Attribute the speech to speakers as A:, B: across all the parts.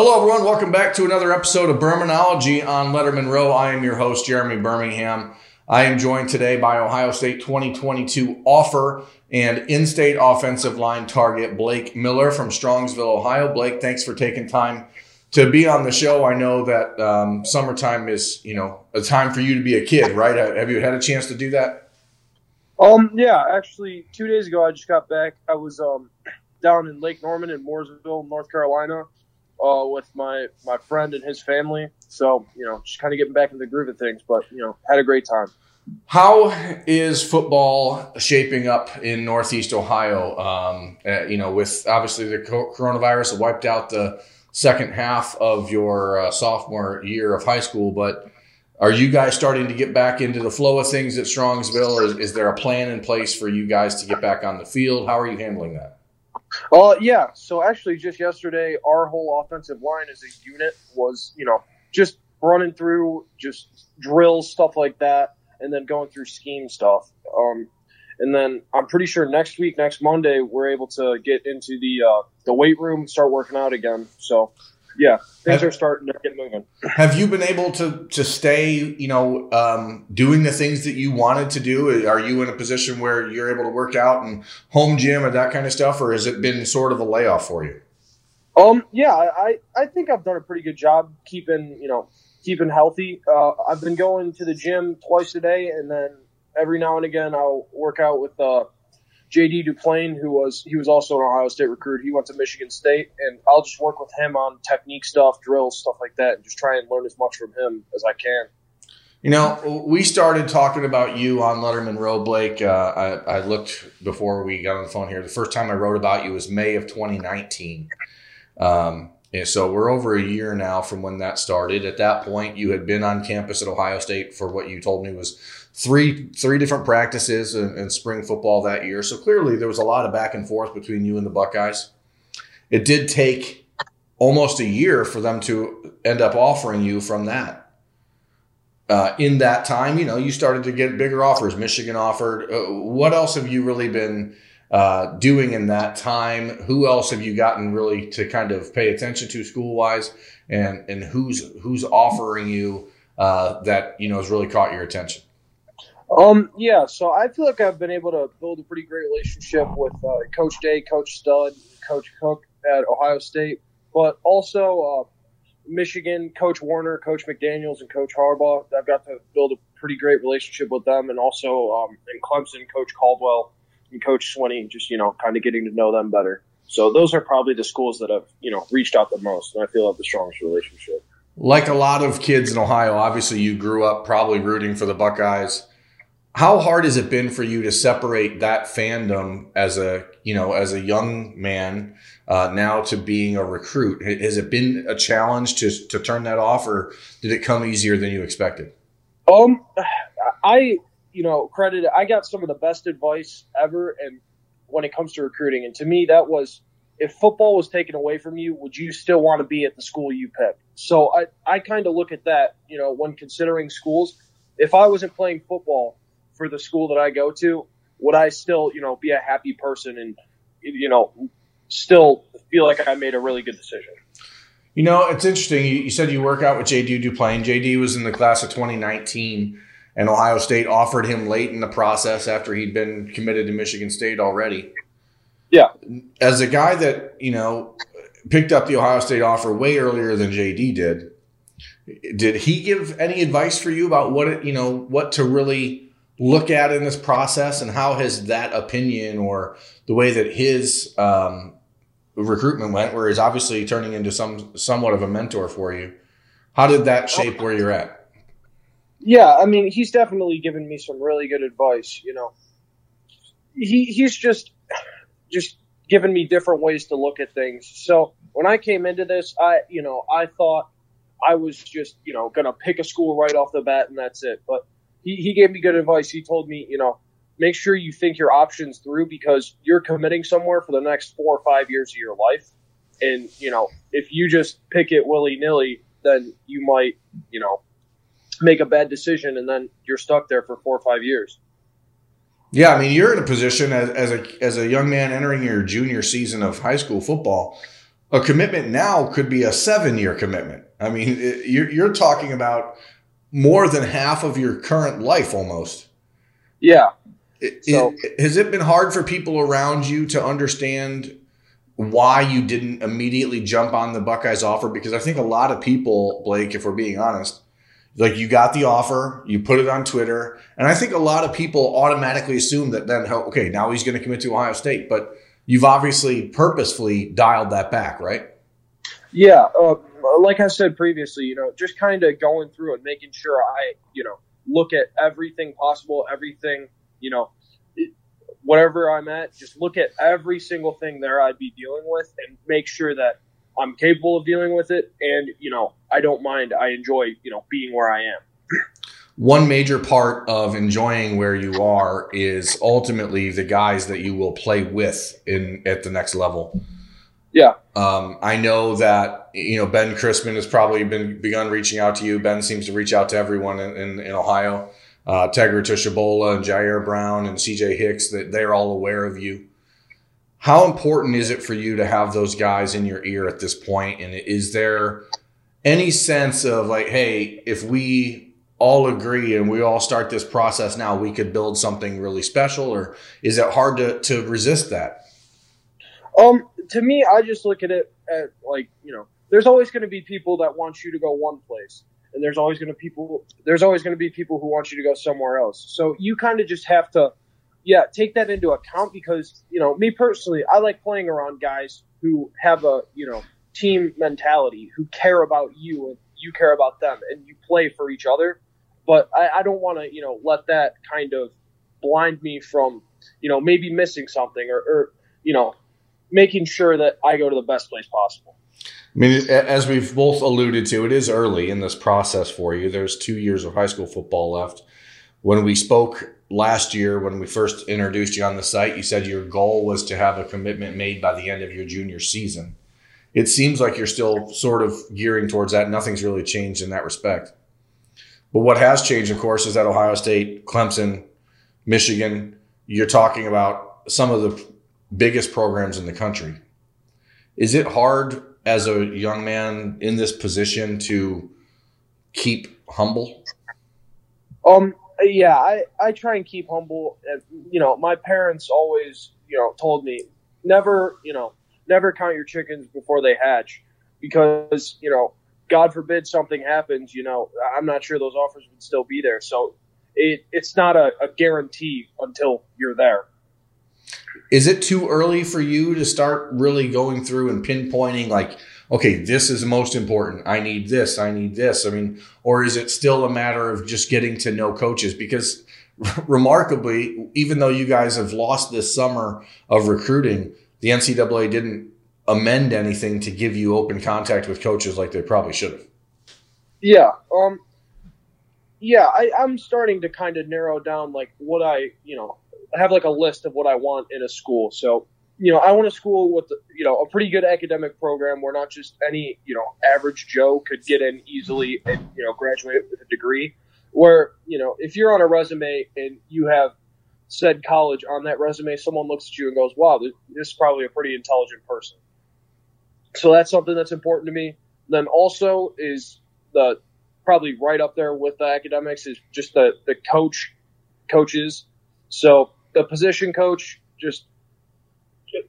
A: Hello, everyone. Welcome back to another episode of Birminology on Lettermen Row. I am your host, Jeremy Birmingham. I am joined today by Ohio State 2022 offer and in state offensive line target Blake Miller from Strongsville, Ohio. Blake, thanks for taking time to be on the show. I know that um, summertime is, you know, a time for you to be a kid, right? Have you had a chance to do that?
B: Um, yeah, actually, two days ago I just got back. I was um, down in Lake Norman in Mooresville, North Carolina uh, with my my friend and his family. So you know, just kind of getting back in the groove of things. But you know, had a great time.
A: How is football shaping up in Northeast Ohio? Um, uh, you know, with obviously the coronavirus wiped out the second half of your uh, sophomore year of high school, but are you guys starting to get back into the flow of things at Strongsville? Is, is there a plan in place for you guys to get back on the field? How are you handling that?
B: Uh, yeah. So actually, just yesterday, our whole offensive line as a unit was, you know, just running through just drills, stuff like that, and then going through scheme stuff. Um, and then I'm pretty sure next week, next Monday, we're able to get into the uh, the weight room, start working out again. So yeah, things have, are starting to get moving.
A: Have you been able to to stay, you know, um, doing the things that you wanted to do? Are you in a position where you're able to work out and home gym and that kind of stuff, or has it been sort of a layoff for you?
B: Um, yeah, I I think I've done a pretty good job keeping you know keeping healthy. Uh, I've been going to the gym twice a day, and then every now and again I'll work out with uh, JD Duplain, who was he was also an Ohio State recruit. He went to Michigan State, and I'll just work with him on technique stuff, drills, stuff like that, and just try and learn as much from him as I can.
A: You know, we started talking about you on Lettermen Row, Blake. Uh, I, I, looked before we got on the phone here. The first time I wrote about you was May of 2019. Um, and so we're over a year now from when that started. At that point, you had been on campus at Ohio State for what you told me was three three different practices in, spring football that year. So clearly there was a lot of back and forth between you and the Buckeyes. It did take almost a year for them to end up offering you from that. Uh, in that time, you know, you started to get bigger offers. Michigan offered. Uh, what else have you really been uh, doing in that time? Who else have you gotten really to kind of pay attention to school wise, and and who's who's offering you uh, that you know has really caught your attention?
B: Um, yeah, so I feel like I've been able to build a pretty great relationship with uh, Coach Day, Coach Stud, Coach Cook at Ohio State, but also uh, Michigan, Coach Warinner, Coach McDaniels, and Coach Harbaugh. I've got to build a pretty great relationship with them, and also um, in Clemson, Coach Caldwell and Coach Swinney, just you know, kind of getting to know them better. So those are probably the schools that have you know reached out the most, and I feel have the strongest relationship.
A: Like a lot of kids in Ohio, obviously you grew up probably rooting for the Buckeyes how hard has it been for you to separate that fandom as a you know as a young man uh, now to being a recruit? Has it been a challenge to to turn that off or did it come easier than you expected?
B: Um i you know credit i got some of the best advice ever and when it comes to recruiting. And to me that was if football was taken away from you would you still want to be at the school you picked so i i kind of look at that you know when considering schools. If i wasn't playing football for the school that I go to, would I still, you know, be a happy person and, you know, still feel like I made a really good decision?
A: You know, it's interesting. You, said you work out with JD Duplain. JD was in the class of 2019, and Ohio State offered him late in the process after he'd been committed to Michigan State already.
B: Yeah.
A: As a guy that, you know, picked up the Ohio State offer way earlier than JD did, did he give any advice for you about what it, you know, what to really look at in this process, and how has that opinion or the way that his um, recruitment went, where he's obviously turning into some somewhat of a mentor for you? How did that shape where you're at?
B: Yeah, I mean, he's definitely given me some really good advice. You know, he he's just just given me different ways to look at things. So when I came into this, I you know I thought I was just you know gonna pick a school right off the bat and that's it. But he, he gave me good advice. He told me, you know, make sure you think your options through because you're committing somewhere for the next four or five years of your life. And, you know, if you just pick it willy nilly, then you might, you know, make a bad decision and then you're stuck there for four or five years.
A: Yeah, I mean, you're in a position as, as a as a young man entering your junior season of high school football a commitment now could be a seven year commitment. I mean, it, you're, you're talking about more than half of your current life almost.
B: Yeah.
A: It, so, it, has it been hard for people around you to understand why you didn't immediately jump on the Buckeyes offer? Because I think a lot of people, Blake, if we're being honest, like you got the offer, you put it on Twitter, and I think a lot of people automatically assume that then, oh, okay, now he's going to commit to Ohio State. But you've obviously purposefully dialed that back, right?
B: Yeah, uh, like I said previously, you know, just kind of going through and making sure I, you know, look at everything possible, everything, you know, whatever I'm at, just look at every single thing there I'd be dealing with and make sure that I'm capable of dealing with it. And, you know, I don't mind. I enjoy, you know, being where I am
A: one major part of enjoying where you are is ultimately the guys that you will play with in at the next level.
B: Yeah.
A: Um, I know that you know Ben Christman has probably been begun reaching out to you. Ben seems to reach out to everyone in, in, in Ohio. Uh, Tegra Tshabola and Jyaire Brown and CJ Hicks that they're all aware of you. How important is it for you to have those guys in your ear at this point? And is there any sense of like, hey, if we all agree and we all start this process now, we could build something really special? Or is it hard to, to resist that?
B: Um, to me, I just look at it at like, you know, there's always going to be people that want you to go one place and there's always going to people, there's always going to be people who want you to go somewhere else. So you kind of just have to, yeah, take that into account because, you know, me personally, I like playing around guys who have a, you know, team mentality, who care about you and you care about them and you play for each other but I, I don't want to, you know, let that kind of blind me from, you know, maybe missing something or, or, you know, making sure that I go to the best place possible.
A: I mean, as we've both alluded to, it is early in this process for you. There's two years of high school football left. When we spoke last year, when we first introduced you on the site, you said your goal was to have a commitment made by the end of your junior season. It seems like you're still sort of gearing towards that. Nothing's really changed in that respect. But what has changed, of course, is that Ohio State, Clemson, Michigan, you're talking about some of the biggest programs in the country. Is it hard as a young man in this position to keep humble?
B: Um, yeah, I, I try and keep humble. You know, my parents always, you know, told me never, you know, never count your chickens before they hatch because, you know, God forbid something happens, you know, I'm not sure those offers would still be there. So it, it's not a, a guarantee until you're there.
A: Is it too early for you to start really going through and pinpointing like, okay, this is most important. I need this. I need this. I mean, or is it still a matter of just getting to know coaches? Because remarkably, even though you guys have lost this summer of recruiting, the NCAA didn't amend anything to give you open contact with coaches like they probably should have.
B: Yeah. Um, yeah, I, I'm starting to kind of narrow down like what I, you know, I have like a list of what I want in a school. So, you know, I want a school with, you know, a pretty good academic program where not just any, you know, average Joe could get in easily and, you know, graduate with a degree. Where, you know, if you're on a resume and you have said college on that resume, someone looks at you and goes, wow, this is probably a pretty intelligent person. So that's something that's important to me. Then also is the probably right up there with the academics is just the the coach coaches. So the position coach just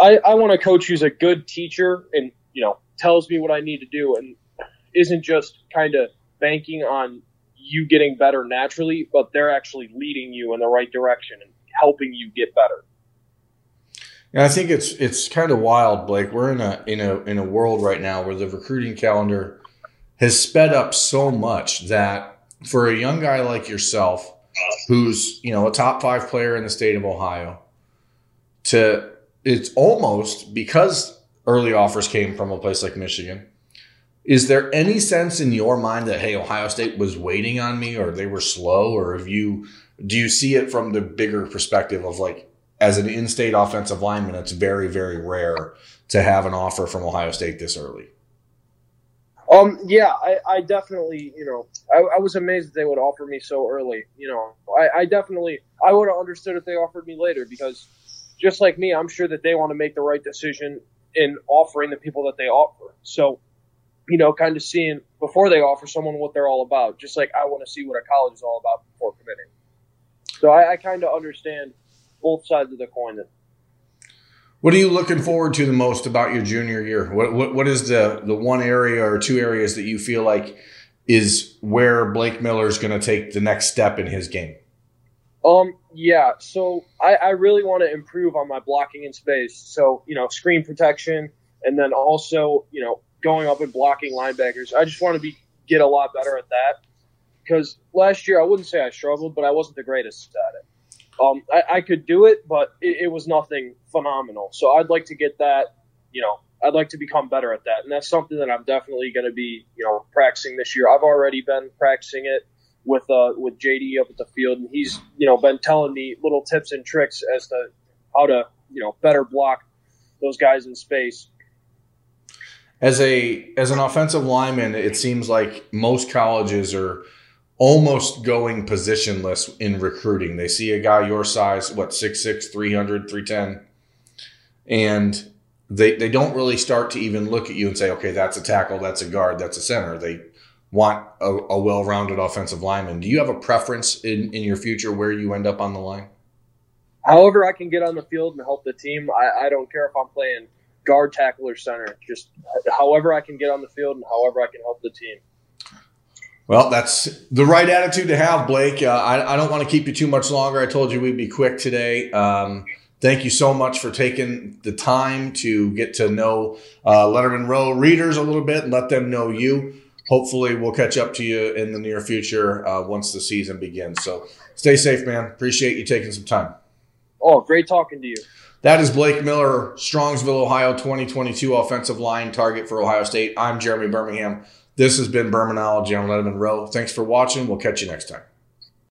B: I, I want a coach who's a good teacher and you know tells me what I need to do and isn't just kind of banking on you getting better naturally, but they're actually leading you in the right direction and helping you get better.
A: And I think it's it's kind of wild, Blake. We're in a in a in a world right now where the recruiting calendar has sped up so much that for a young guy like yourself, who's you know a top five player in the state of Ohio, to it's almost because early offers came from a place like Michigan. Is there any sense in your mind that hey, Ohio State was waiting on me, or they were slow, or have you do you see it from the bigger perspective of like as an in-state offensive lineman, it's very, very rare to have an offer from Ohio State this early.
B: Um, yeah, I, I definitely, you know, I, I, was amazed that they would offer me so early. You know, I, I definitely, I would have understood if they offered me later because just like me, I'm sure that they want to make the right decision in offering the people that they offer. So, you know, kind of seeing before they offer someone what they're all about, just like I want to see what a college is all about before committing. So I, I kind of understand both sides of the coin.
A: What are you looking forward to the most about your junior year? What, what, what is the, the one area or two areas that you feel like is where Blake Miller is going to take the next step in his game?
B: Um, yeah, so I, I really want to improve on my blocking in space. So, you know, screen protection and then also, you know, going up and blocking linebackers. I just want to be get a lot better at that. Because last year I wouldn't say I struggled, but I wasn't the greatest at it. Um, I, I could do it, but it, it was nothing phenomenal. So I'd like to get that, you know, I'd like to become better at that. And that's something that I'm definitely going to be, you know, practicing this year. I've already been practicing it with uh, with JD up at the field, and he's you know been telling me little tips and tricks as to how to you know better block those guys in space.
A: As a as an offensive lineman, it seems like most colleges are almost going positionless in recruiting. They see a guy your size, what 6'6", 300, 310, and they they don't really start to even look at you and say, okay, that's a tackle, that's a guard, that's a center. They want a, a well-rounded offensive lineman. Do you have a preference in, in your future where you end up on the line?
B: However, I can get on the field and help the team. I, I don't care if I'm playing guard, tackle, or center. Just however I can get on the field and however I can help the team.
A: Well, that's the right attitude to have, Blake. Uh, I, I, don't want to keep you too much longer. I told you we'd be quick today. Um, thank you so much for taking the time to get to know uh, Lettermen Row readers a little bit and let them know you hopefully we'll catch up to you in the near future uh, once the season begins. So stay safe, man. Appreciate you taking some time.
B: Oh, great talking to you.
A: That is Blake Miller, Strongsville, Ohio 2022 offensive line target for Ohio State. I'm Jeremy Birmingham. This has been Birminology on Lettermen Row. Thanks for watching. We'll catch you next time.